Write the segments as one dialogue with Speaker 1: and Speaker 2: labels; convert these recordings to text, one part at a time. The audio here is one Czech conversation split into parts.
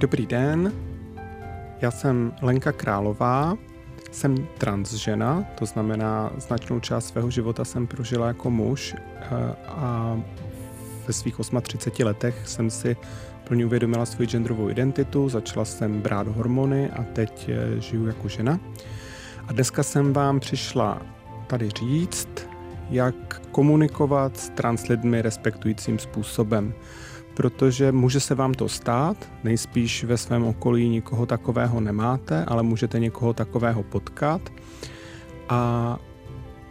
Speaker 1: Dobrý den, já jsem Lenka Králová, jsem transžena, to znamená značnou část svého života jsem prožila jako muž eh, a ve svých 38 letech jsem si plně uvědomila svoji genderovou identitu, začala jsem brát hormony a teď eh, žiju jako žena. A dneska jsem vám přišla tady říct, jak komunikovat s trans lidmi respektujícím způsobem protože může se vám to stát, nejspíš ve svém okolí nikoho takového nemáte, ale můžete někoho takového potkat. A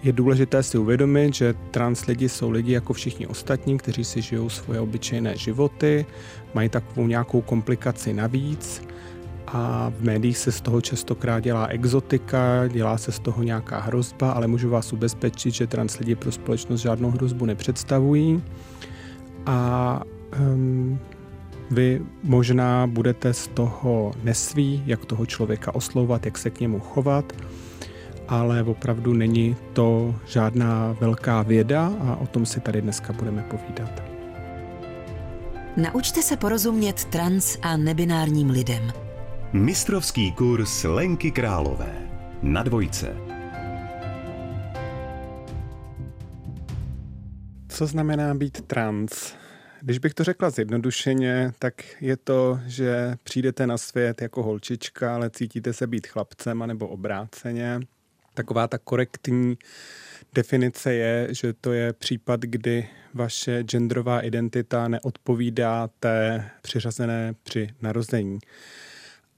Speaker 1: je důležité si uvědomit, že trans lidi jsou lidi jako všichni ostatní, kteří si žijou svoje obyčejné životy, mají takovou nějakou komplikaci navíc a v médiích se z toho častokrát dělá exotika, dělá se z toho nějaká hrozba, ale můžu vás ubezpečit, že trans lidi pro společnost žádnou hrozbu nepředstavují. A um, vy možná budete z toho nesví, jak toho člověka oslovovat, jak se k němu chovat, ale opravdu není to žádná velká věda a o tom si tady dneska budeme povídat.
Speaker 2: Naučte se porozumět trans a nebinárním lidem.
Speaker 3: Mistrovský kurz Lenky Králové na dvojce.
Speaker 1: Co znamená být trans? Když bych to řekla zjednodušeně, tak je to, že přijdete na svět jako holčička, ale cítíte se být chlapcem, anebo obráceně. Taková ta korektní definice je, že to je případ, kdy vaše genderová identita neodpovídá té přiřazené při narození.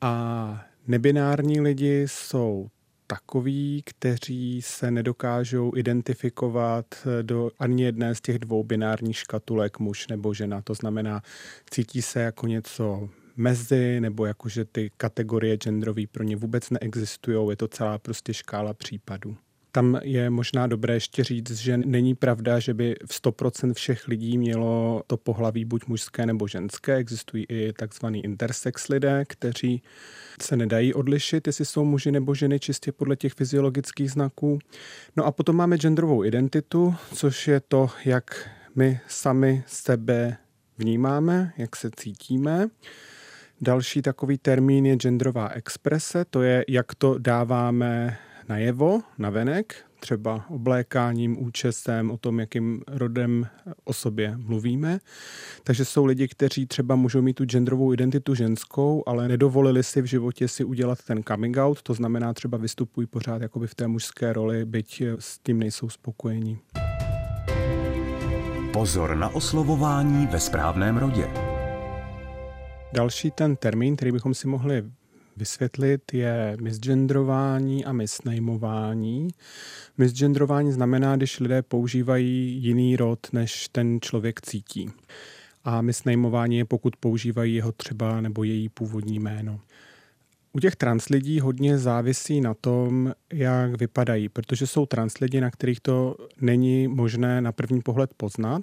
Speaker 1: A nebinární lidi jsou takoví, kteří se nedokážou identifikovat do ani jedné z těch dvou binárních škatulek muž nebo žena. To znamená, cítí se jako něco mezi, nebo jako, že ty kategorie genderové pro ně vůbec neexistují. Je to celá prostě škála případů. Tam je možná dobré ještě říct, že není pravda, že by v 100% všech lidí mělo to pohlaví buď mužské nebo ženské. Existují i takzvaný intersex lidé, kteří se nedají odlišit, jestli jsou muži nebo ženy čistě podle těch fyziologických znaků. No a potom máme genderovou identitu, což je to, jak my sami sebe vnímáme, jak se cítíme. Další takový termín je genderová exprese, to je, jak to dáváme najevo, navenek, třeba oblékáním, účesem, o tom, jakým rodem o sobě mluvíme. Takže jsou lidi, kteří třeba můžou mít tu genderovou identitu ženskou, ale nedovolili si v životě si udělat ten coming out, to znamená třeba vystupují pořád jakoby v té mužské roli, byť s tím nejsou spokojení.
Speaker 3: Pozor na oslovování ve správném rodě.
Speaker 1: Další ten termín, který bychom si mohli vysvětlit, je misgendrování a misnameování. Misgendrování znamená, když lidé používají jiný rod, než ten člověk cítí. A misnameování je, pokud používají jeho třeba nebo její původní jméno. U těch trans lidí hodně závisí na tom, jak vypadají, protože jsou trans lidi, na kterých to není možné na první pohled poznat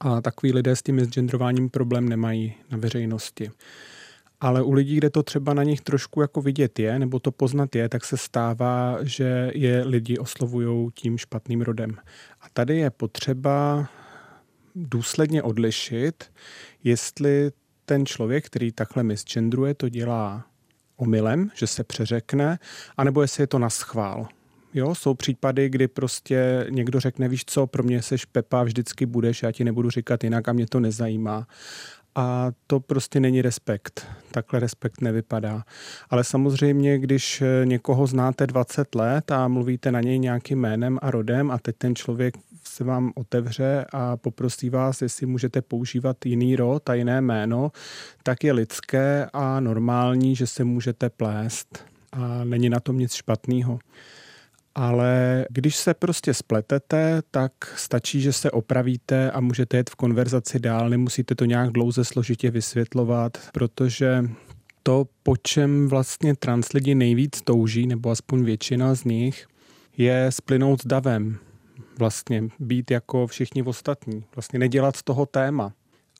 Speaker 1: a takový lidé s tím misgendrováním problém nemají na veřejnosti. Ale u lidí, kde to třeba na nich trošku jako vidět je, nebo to poznat je, tak se stává, že je lidi oslovují tím špatným rodem. A tady je potřeba důsledně odlišit, jestli ten člověk, který takhle misgendruje, to dělá omylem, že se přeřekne, anebo jestli je to na schvál. Jo, jsou případy, kdy prostě někdo řekne, víš co, pro mě seš Pepa, vždycky budeš, já ti nebudu říkat jinak a mě to nezajímá. A to prostě není respekt. Takhle respekt nevypadá. Ale samozřejmě, když někoho znáte 20 let a mluvíte na něj nějakým jménem a rodem a teď ten člověk se vám otevře a poprosí vás, jestli můžete používat jiný rod a jiné jméno, tak je lidské a normální, že se můžete plést. A není na tom nic špatného. Ale když se prostě spletete, tak stačí, že se opravíte a můžete jet v konverzaci dál, nemusíte to nějak dlouze složitě vysvětlovat, protože to, po čem vlastně trans lidi nejvíc touží, nebo aspoň většina z nich, je splynout davem. Vlastně být jako všichni ostatní. Vlastně nedělat z toho téma.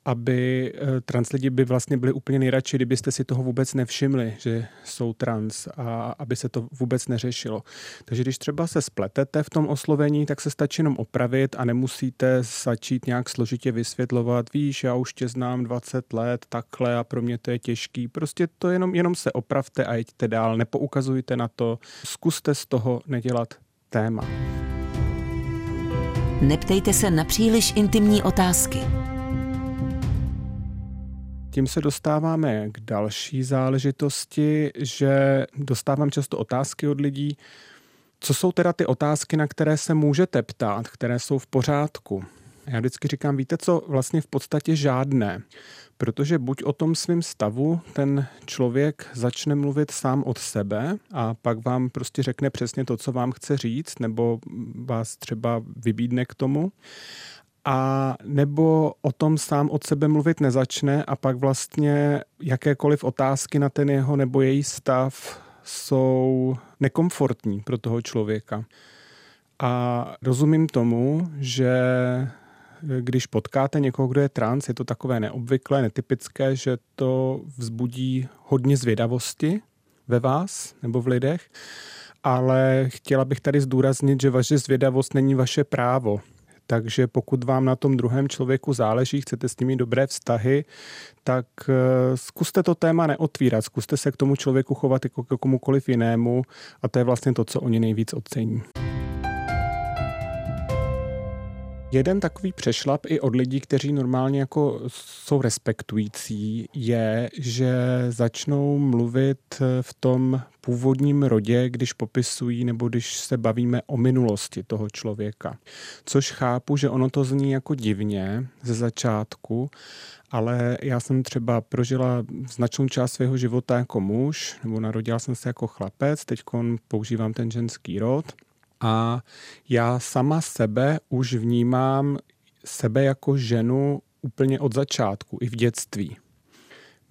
Speaker 1: Aby eh, trans lidi by vlastně byli úplně nejradši, kdybyste si toho vůbec nevšimli, že jsou trans a aby se to vůbec neřešilo. Takže když třeba se spletete v tom oslovení, tak se stačí jenom opravit a nemusíte začít nějak složitě vysvětlovat, víš, já už tě znám 20 let, takhle a pro mě to je těžký. Prostě to jenom, jenom se opravte a jeďte dál, nepoukazujte na to, zkuste z toho nedělat téma.
Speaker 2: Neptejte se na příliš intimní otázky.
Speaker 1: Tím se dostáváme k další záležitosti, že dostávám často otázky od lidí, co jsou teda ty otázky, na které se můžete ptát, které jsou v pořádku. Já vždycky říkám, víte co, vlastně v podstatě žádné. Protože buď o tom svém stavu ten člověk začne mluvit sám od sebe a pak vám prostě řekne přesně to, co vám chce říct, nebo vás třeba vybídne k tomu, a nebo o tom sám od sebe mluvit nezačne a pak vlastně jakékoliv otázky na ten jeho nebo její stav jsou nekomfortní pro toho člověka. A rozumím tomu, že když potkáte někoho, kdo je trans, je to takové neobvyklé, netypické, že to vzbudí hodně zvědavosti ve vás nebo v lidech, ale chtěla bych tady zdůraznit, že vaše zvědavost není vaše právo. Takže pokud vám na tom druhém člověku záleží, chcete s nimi dobré vztahy, tak eh, zkuste to téma neotvírat, zkuste se k tomu člověku chovat jako k komukoliv jinému a to je vlastně to, co oni nejvíc ocení. Jeden takový přešlap i od lidí, kteří normálně jako jsou respektující, je, že začnou mluvit v tom původním rodě, když popisují nebo když se bavíme o minulosti toho člověka. Což chápu, že ono to zní jako divně ze začátku, ale já jsem třeba prožila značnou část svého života jako muž, nebo narodila jsem se jako chlapec, teď používám ten ženský rod a já sama sebe už vnímám sebe jako ženu úplně od začátku, i v dětství.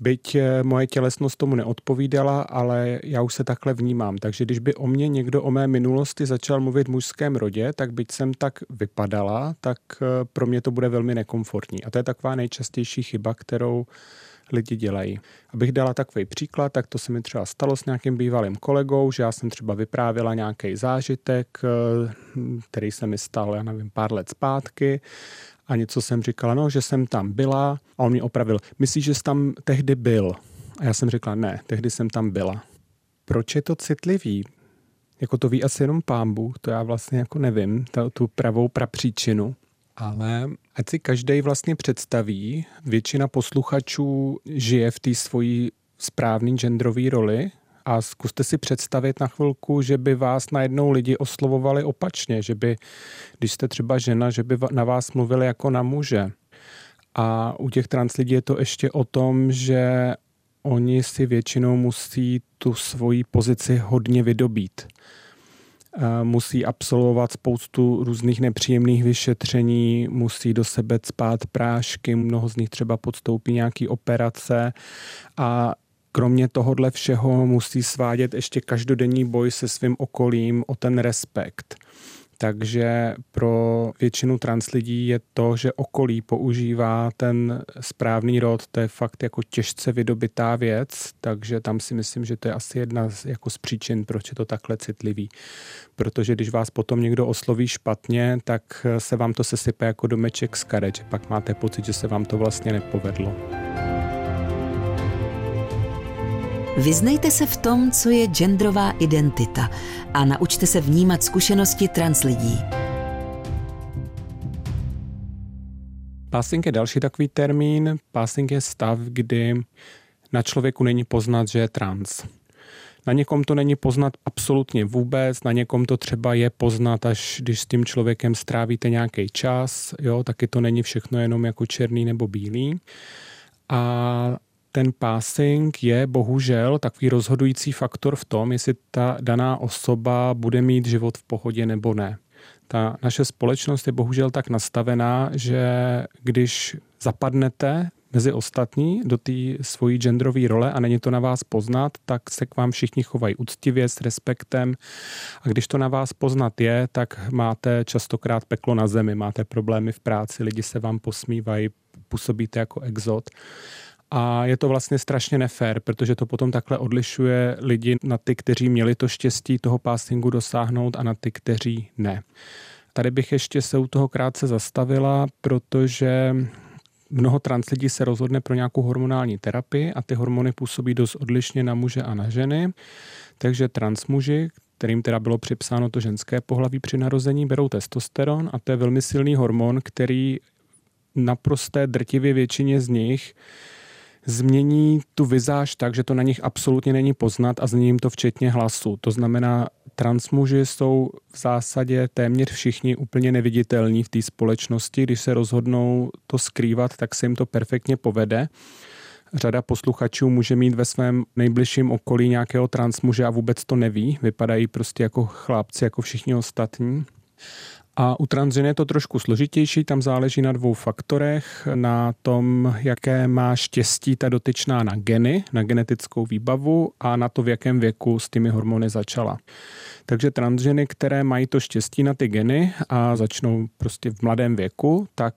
Speaker 1: Byť eh, moje tělesnost tomu neodpovídala, ale já už se takhle vnímám. Takže když by o mě někdo o mé minulosti začal mluvit v mužském rodě, tak byť jsem tak vypadala, tak eh, pro mě to bude velmi nekomfortní. A to je taková nejčastější chyba, kterou lidi dělají. Abych dala takový příklad, tak to se mi třeba stalo s nějakým bývalým kolegou, že já jsem třeba vyprávěla nějaký zážitek, eh, který se mi stal, já nevím, pár let zpátky a něco jsem říkala, no, že jsem tam byla a on mi opravil, myslíš, že jsi tam tehdy byl? A já jsem řekla, ne, tehdy jsem tam byla. Proč je to citlivý? Jako to ví asi jenom pámbu, to já vlastně jako nevím, ta, tu pravou prapříčinu. Ale ať si každý vlastně představí, většina posluchačů žije v té svojí správný genderové roli a zkuste si představit na chvilku, že by vás najednou lidi oslovovali opačně, že by, když jste třeba žena, že by na vás mluvili jako na muže. A u těch trans lidí je to ještě o tom, že oni si většinou musí tu svoji pozici hodně vydobít musí absolvovat spoustu různých nepříjemných vyšetření, musí do sebe spát prášky, mnoho z nich třeba podstoupí nějaký operace a kromě tohohle všeho musí svádět ještě každodenní boj se svým okolím o ten respekt. Takže pro většinu trans lidí je to, že okolí používá ten správný rod, to je fakt jako těžce vydobitá věc, takže tam si myslím, že to je asi jedna z, jako z příčin, proč je to takhle citlivý. Protože když vás potom někdo osloví špatně, tak se vám to sesype jako domeček z karet, že pak máte pocit, že se vám to vlastně nepovedlo.
Speaker 2: Vyznejte se v tom, co je genderová identita a naučte se vnímat zkušenosti trans lidí.
Speaker 1: Passing je další takový termín. Passing je stav, kdy na člověku není poznat, že je trans. Na někom to není poznat absolutně vůbec, na někom to třeba je poznat, až když s tím člověkem strávíte nějaký čas, jo, taky to není všechno jenom jako černý nebo bílý. A ten passing je bohužel takový rozhodující faktor v tom, jestli ta daná osoba bude mít život v pohodě nebo ne. Ta naše společnost je bohužel tak nastavená, že když zapadnete mezi ostatní do té svojí genderové role a není to na vás poznat, tak se k vám všichni chovají úctivě, s respektem. A když to na vás poznat je, tak máte častokrát peklo na zemi, máte problémy v práci, lidi se vám posmívají, působíte jako exot. A je to vlastně strašně nefér, protože to potom takhle odlišuje lidi na ty, kteří měli to štěstí toho passingu dosáhnout a na ty, kteří ne. Tady bych ještě se u toho krátce zastavila, protože mnoho trans lidí se rozhodne pro nějakou hormonální terapii a ty hormony působí dost odlišně na muže a na ženy. Takže trans muži, kterým teda bylo připsáno to ženské pohlaví při narození, berou testosteron a to je velmi silný hormon, který naprosté drtivě většině z nich změní tu vizáž tak, že to na nich absolutně není poznat a změní jim to včetně hlasu. To znamená, transmuži jsou v zásadě téměř všichni úplně neviditelní v té společnosti. Když se rozhodnou to skrývat, tak se jim to perfektně povede. Řada posluchačů může mít ve svém nejbližším okolí nějakého transmuže a vůbec to neví. Vypadají prostě jako chlápci, jako všichni ostatní. A u transžen je to trošku složitější, tam záleží na dvou faktorech, na tom, jaké má štěstí ta dotyčná na geny, na genetickou výbavu a na to, v jakém věku s těmi hormony začala. Takže transženy, které mají to štěstí na ty geny a začnou prostě v mladém věku, tak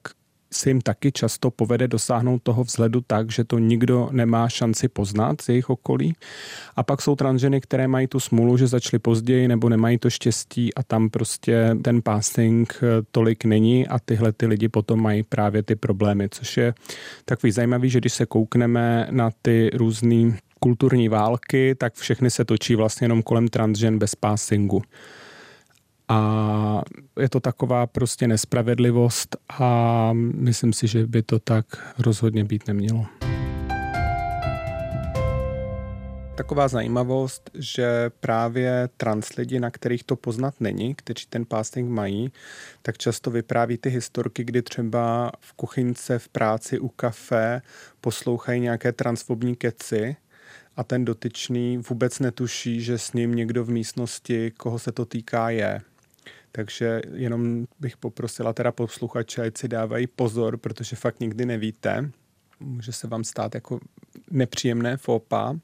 Speaker 1: se jim taky často povede dosáhnout toho vzhledu tak, že to nikdo nemá šanci poznat z jejich okolí. A pak jsou transženy, které mají tu smůlu, že začaly později nebo nemají to štěstí a tam prostě ten passing eh, tolik není a tyhle ty lidi potom mají právě ty problémy, což je takový zajímavý, že když se koukneme na ty různé kulturní války, tak všechny se točí vlastně jenom kolem transžen bez passingu. A je to taková prostě nespravedlivost a myslím si, že by to tak rozhodně být nemělo. Taková zajímavost, že právě trans lidi, na kterých to poznat není, kteří ten passing mají, tak často vypráví ty historky, kdy třeba v kuchynce, v práci, u kafe poslouchají nějaké transfobní keci a ten dotyčný vůbec netuší, že s ním někdo v místnosti, koho se to týká, je. Takže jenom bych poprosila teda posluchače, ať si dávají pozor, protože fakt nikdy nevíte. Může se vám stát jako nepříjemné fópa.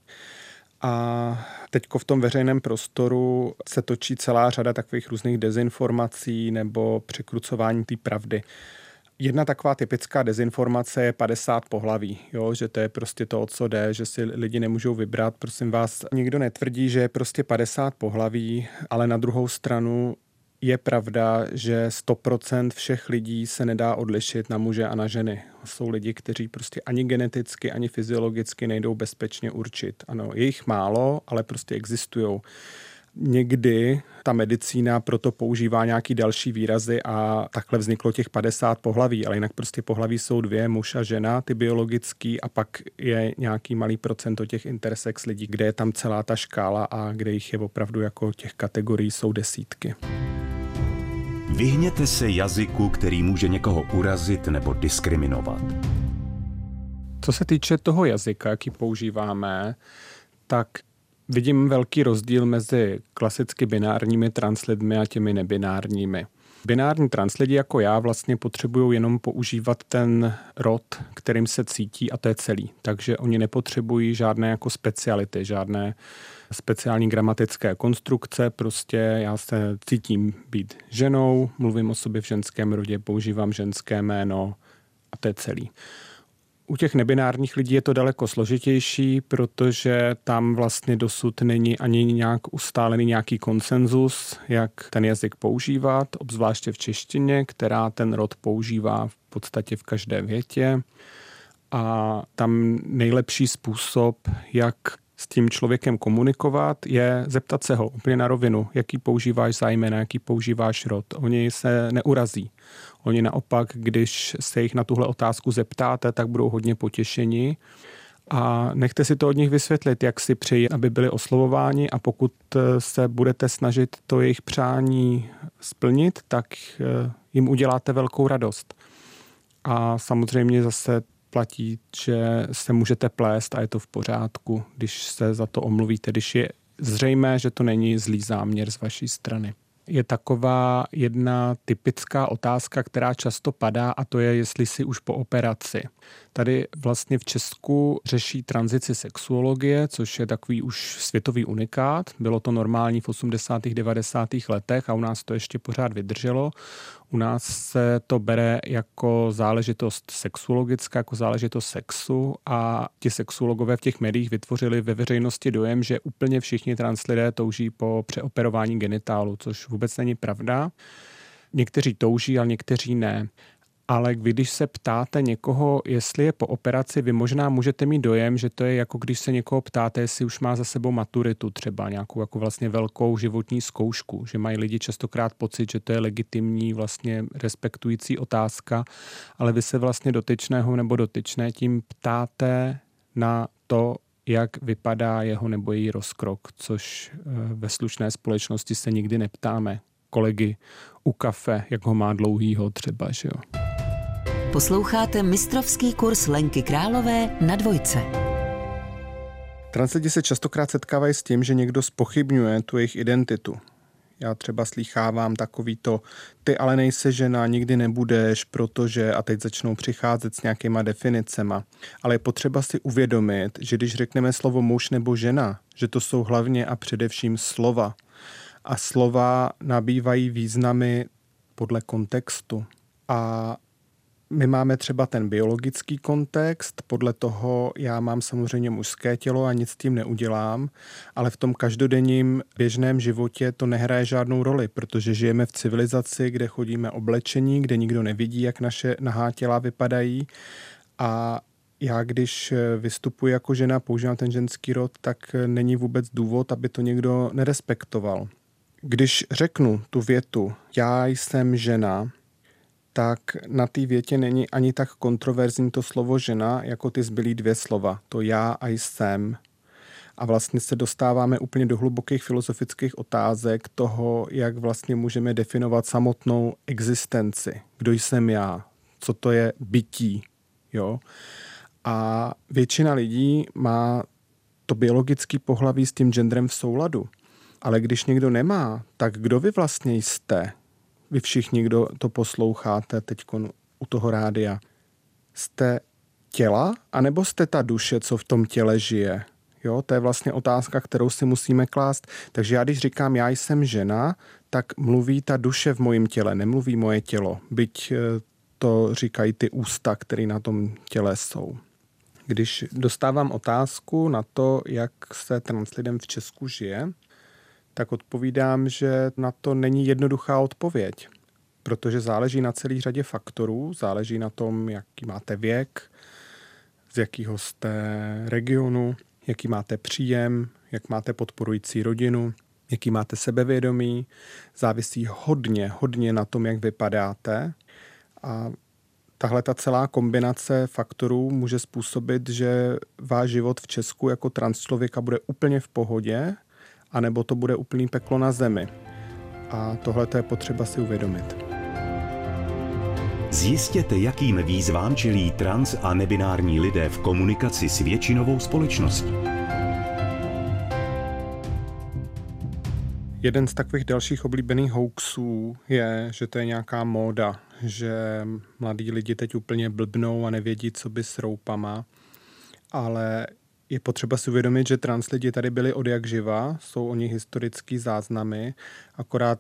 Speaker 1: A teď v tom veřejném prostoru se točí celá řada takových různých dezinformací nebo překrucování té pravdy. Jedna taková typická dezinformace je 50 pohlaví, jo, že to je prostě to, o co jde, že si lidi nemůžou vybrat. Prosím vás, nikdo netvrdí, že je prostě 50 pohlaví, ale na druhou stranu je pravda, že 100% všech lidí se nedá odlišit na muže a na ženy. Jsou lidi, kteří prostě ani geneticky, ani fyziologicky nejdou bezpečně určit. Ano, je jich málo, ale prostě existují. Někdy ta medicína proto používá nějaký další výrazy a takhle vzniklo těch 50 pohlaví, ale jinak prostě pohlaví jsou dvě, muž a žena, ty biologický a pak je nějaký malý procento těch intersex lidí, kde je tam celá ta škála a kde jich je opravdu jako těch kategorií jsou desítky.
Speaker 3: Vyhněte se jazyku, který může někoho urazit nebo diskriminovat.
Speaker 1: Co se týče toho jazyka, jaký používáme, tak vidím velký rozdíl mezi klasicky binárními translidmi a těmi nebinárními. Binární translidi jako já vlastně potřebují jenom používat ten rod, kterým se cítí a to je celý. Takže oni nepotřebují žádné jako speciality, žádné speciální gramatické konstrukce, prostě já se cítím být ženou, mluvím o sobě v ženském rodě, používám ženské jméno a to je celý. U těch nebinárních lidí je to daleko složitější, protože tam vlastně dosud není ani nějak ustálený nějaký konsenzus, jak ten jazyk používat, obzvláště v češtině, která ten rod používá v podstatě v každé větě. A tam nejlepší způsob, jak s tím člověkem komunikovat, je zeptat se ho úplně na rovinu, jaký používáš zájmena, jaký používáš rod. Oni se neurazí. Oni naopak, když se jich na tuhle otázku zeptáte, tak budou hodně potěšeni a nechte si to od nich vysvětlit, jak si přeji, aby byli oslovováni a pokud se budete snažit to jejich přání splnit, tak eh, jim uděláte velkou radost. A samozřejmě zase platí, že se můžete plést a je to v pořádku, když se za to omluvíte, když je zřejmé, že to není zlý záměr z vaší strany je taková jedna typická otázka, která často padá a to je, jestli si už po operaci. Tady vlastně v Česku řeší tranzici sexuologie, což je takový už světový unikát. Bylo to normální v 80. 90. letech a u nás to ještě pořád vydrželo. U nás se to bere jako záležitost sexuologická, jako záležitost sexu a ti sexuologové v těch médiích vytvořili ve veřejnosti dojem, že úplně všichni trans lidé touží po přeoperování genitálu, což vůbec není pravda. Někteří touží, ale někteří ne ale když se ptáte někoho, jestli je po operaci, vy možná můžete mít dojem, že to je jako když se někoho ptáte, jestli už má za sebou maturitu třeba, nějakou jako vlastně velkou životní zkoušku, že mají lidi častokrát pocit, že to je legitimní, vlastně respektující otázka, ale vy se vlastně dotyčného nebo dotyčné tím ptáte na to, jak vypadá jeho nebo její rozkrok, což eh, ve slušné společnosti se nikdy neptáme kolegy u kafe, jak ho má dlouhýho třeba, že jo.
Speaker 2: Posloucháte mistrovský kurz Lenky Králové na dvojce.
Speaker 1: Translidi se častokrát setkávají s tím, že někdo spochybňuje tu jejich identitu. Já třeba slýchávám takový to, ty ale nejsi žena, nikdy nebudeš, protože a teď začnou přicházet s nějakýma definicema. Ale je potřeba si uvědomit, že když řekneme slovo muž nebo žena, že to jsou hlavně a především slova. A slova nabývají významy podle kontextu. A my máme třeba ten biologický kontext, podle toho já mám samozřejmě mužské tělo a nic s tím neudělám, ale v tom každodenním běžném životě to nehraje žádnou roli, protože žijeme v civilizaci, kde chodíme oblečení, kde nikdo nevidí, jak naše nahá těla vypadají a já, když vystupuji jako žena, používám ten ženský rod, tak není vůbec důvod, aby to někdo nerespektoval. Když řeknu tu větu, já jsem žena, tak na té větě není ani tak kontroverzní to slovo žena, jako ty zbylý dvě slova, to já a jsem. A vlastně se dostáváme úplně do hlubokých filozofických otázek toho, jak vlastně můžeme definovat samotnou existenci. Kdo jsem já? Co to je bytí? Jo? A většina lidí má to biologický pohlaví s tím genderem v souladu. Ale když někdo nemá, tak kdo vy vlastně jste? Vy všichni, kdo to posloucháte teď u toho rádia, jste těla, anebo jste ta duše, co v tom těle žije? Jo, to je vlastně otázka, kterou si musíme klást. Takže já, když říkám, já jsem žena, tak mluví ta duše v mojím těle, nemluví moje tělo. Byť eh, to říkají ty ústa, které na tom těle jsou. Když dostávám otázku na to, jak se trans lidem v Česku žije, tak odpovídám, že na to není jednoduchá odpověď, protože záleží na celý řadě faktorů, záleží na tom, jaký máte věk, z jakého jste regionu, jaký máte příjem, jak máte podporující rodinu, jaký máte sebevědomí. Závisí hodně, hodně na tom, jak vypadáte. A tahle ta celá kombinace faktorů může způsobit, že váš život v Česku jako trans člověka bude úplně v pohodě anebo to bude úplný peklo na zemi. A tohle je potřeba si uvědomit.
Speaker 3: Zjistěte, jakým výzvám čelí trans a nebinární lidé v komunikaci s většinovou společností.
Speaker 1: Jeden z takových dalších oblíbených hoaxů je, že to je nějaká móda, že mladí lidi teď úplně blbnou a nevědí, co by s roupama. Ale je potřeba si uvědomit, že trans lidi tady byli od jak živa, jsou o nich historický záznamy, akorát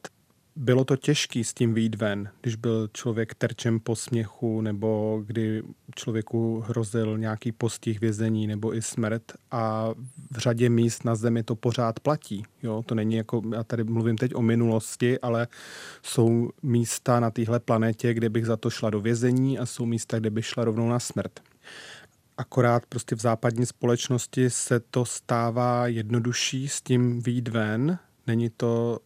Speaker 1: bylo to těžký s tím výjít ven, když byl člověk terčem posměchu nebo kdy člověku hrozil nějaký postih vězení nebo i smrt a v řadě míst na zemi to pořád platí. Jo? To není jako, já tady mluvím teď o minulosti, ale jsou místa na téhle planetě, kde bych za to šla do vězení a jsou místa, kde bych šla rovnou na smrt akorát prostě v západní společnosti se to stává jednodušší s tím výjít ven. Není to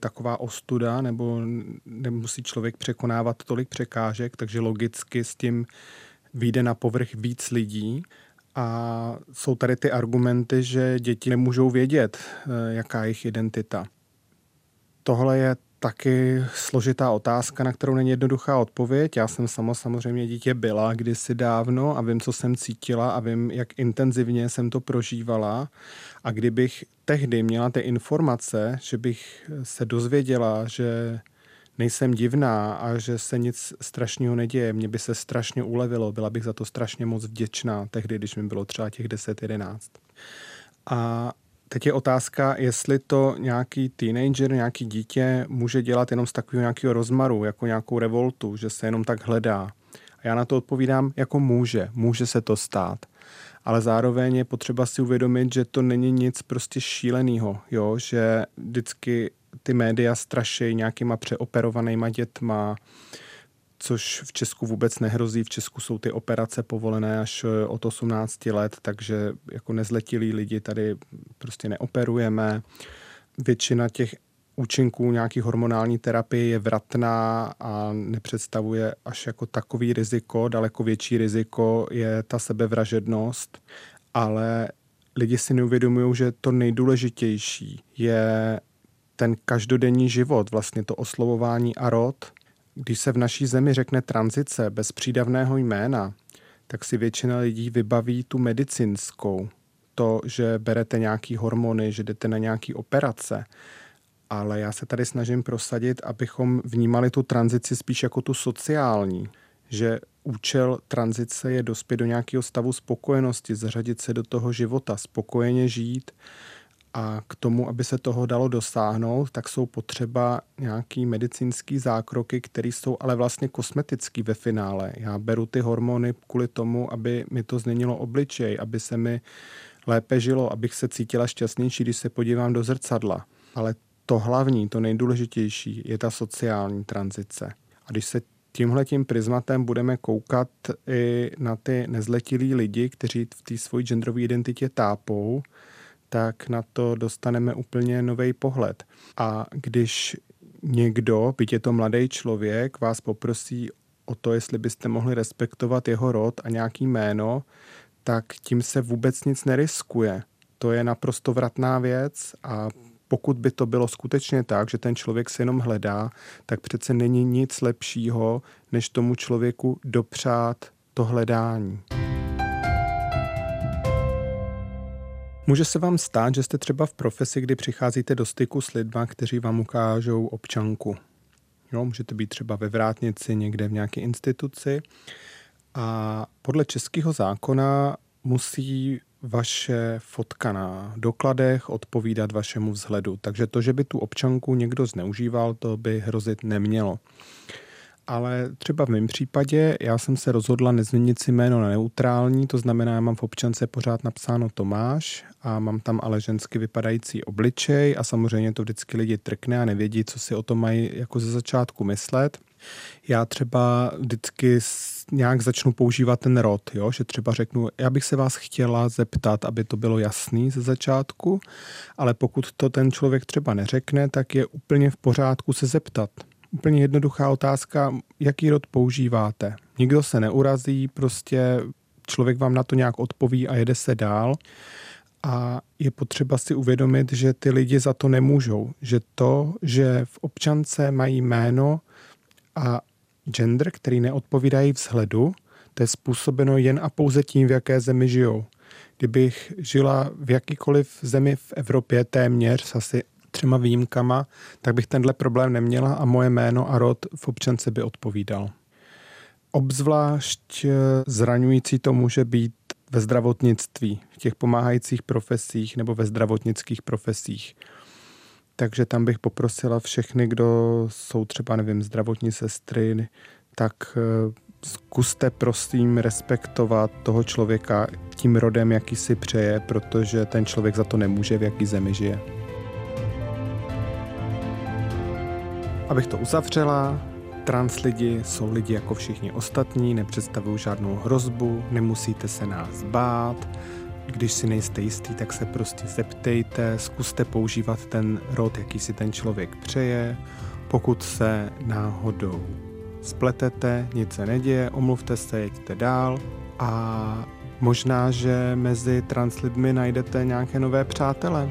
Speaker 1: taková ostuda, nebo nemusí člověk překonávat tolik překážek, takže logicky s tím vyjde na povrch víc lidí. A jsou tady ty argumenty, že děti nemůžou vědět, eh, jaká je jejich identita. Tohle je taky složitá otázka, na kterou není jednoduchá odpověď. Já jsem sama samozřejmě dítě byla kdysi dávno a vím, co jsem cítila a vím, jak intenzivně jsem to prožívala. A kdybych tehdy měla ty informace, že bych se dozvěděla, že nejsem divná a že se nic strašného neděje, mě by se strašně ulevilo, byla bych za to strašně moc vděčná tehdy, když mi bylo třeba těch 10-11. A Teď je otázka, jestli to nějaký teenager, nějaký dítě může dělat jenom z takového nějakého rozmaru, jako nějakou revoltu, že se jenom tak hledá. A já na to odpovídám, jako může, může se to stát. Ale zároveň je potřeba si uvědomit, že to není nic prostě šíleného, jo? že vždycky ty média straší nějakýma přeoperovanýma dětma, což v Česku vůbec nehrozí. V Česku jsou ty operace povolené až eh, od 18 let, takže jako nezletilí lidi tady prostě neoperujeme. Většina těch účinků nějaký hormonální terapie je vratná a nepředstavuje až jako takový riziko. Daleko větší riziko je ta sebevražednost, ale lidi si neuvědomují, že to nejdůležitější je ten každodenní život, vlastně to oslovování a rod, když se v naší zemi řekne tranzice bez přídavného jména, tak si většina lidí vybaví tu medicínskou. To, že berete nějaký hormony, že jdete na nějaký operace. Ale já se tady snažím prosadit, abychom vnímali tu tranzici spíš jako tu sociální. Že účel tranzice je dospět do nějakého stavu spokojenosti, zařadit se do toho života, spokojeně žít a k tomu, aby se toho dalo dosáhnout, tak jsou potřeba nějaký medicínský zákroky, které jsou ale vlastně kosmetický ve finále. Já beru ty hormony kvůli tomu, aby mi to změnilo obličej, aby se mi lépe žilo, abych se cítila šťastnější, když se podívám do zrcadla. Ale to hlavní, to nejdůležitější je ta sociální tranzice. A když se tímhle tím prismatem budeme koukat i na ty nezletilí lidi, kteří v té svojí genderové identitě tápou, tak na to dostaneme úplně nový pohled. A když někdo, byť je to mladý člověk, vás poprosí o to, jestli byste mohli respektovat jeho rod a nějaký jméno, tak tím se vůbec nic neriskuje. To je naprosto vratná věc a pokud by to bylo skutečně tak, že ten člověk se jenom hledá, tak přece není nic lepšího, než tomu člověku dopřát to hledání. Může se vám stát, že jste třeba v profesi, kdy přicházíte do styku s lidma, kteří vám ukážou občanku. Jo, můžete být třeba ve vrátnici, někde v nějaké instituci. A podle českého zákona musí vaše fotka na dokladech odpovídat vašemu vzhledu. Takže to, že by tu občanku někdo zneužíval, to by hrozit nemělo ale třeba v mém případě já jsem se rozhodla nezměnit si jméno na neutrální, to znamená, já mám v občance pořád napsáno Tomáš a mám tam ale žensky vypadající obličej a samozřejmě to vždycky lidi trkne a nevědí, co si o tom mají jako ze začátku myslet. Já třeba vždycky nějak začnu používat ten rod, jo? že třeba řeknu, já bych se vás chtěla zeptat, aby to bylo jasný ze začátku, ale pokud to ten člověk třeba neřekne, tak je úplně v pořádku se zeptat úplně jednoduchá otázka, jaký rod používáte. Nikdo se neurazí, prostě člověk vám na to nějak odpoví a jede se dál. A je potřeba si uvědomit, že ty lidi za to nemůžou. Že to, že v občance mají jméno a gender, který neodpovídají vzhledu, to je způsobeno jen a pouze tím, v jaké zemi žijou. Kdybych žila v jakýkoliv zemi v Evropě téměř asi třema výjimkama, tak bych tenhle problém neměla a moje jméno a rod v občance by odpovídal. Obzvlášť eh, zraňující to může být ve zdravotnictví, v těch pomáhajících profesích nebo ve zdravotnických profesích. Takže tam bych poprosila všechny, kdo jsou třeba, nevím, zdravotní sestry, tak eh, zkuste prosím respektovat toho člověka tím rodem, jaký si přeje, protože ten člověk za to nemůže, v jaký zemi žije. Abych to uzavřela, trans lidi jsou lidi jako všichni ostatní, nepředstavují žádnou hrozbu, nemusíte se nás bát. Když si nejste jistý, tak se prostě zeptejte, zkuste používat ten rod, jaký si ten člověk přeje. Pokud se náhodou spletete, nic se neděje, omluvte se, jeďte dál a možná, že mezi trans lidmi najdete nějaké nové přátele.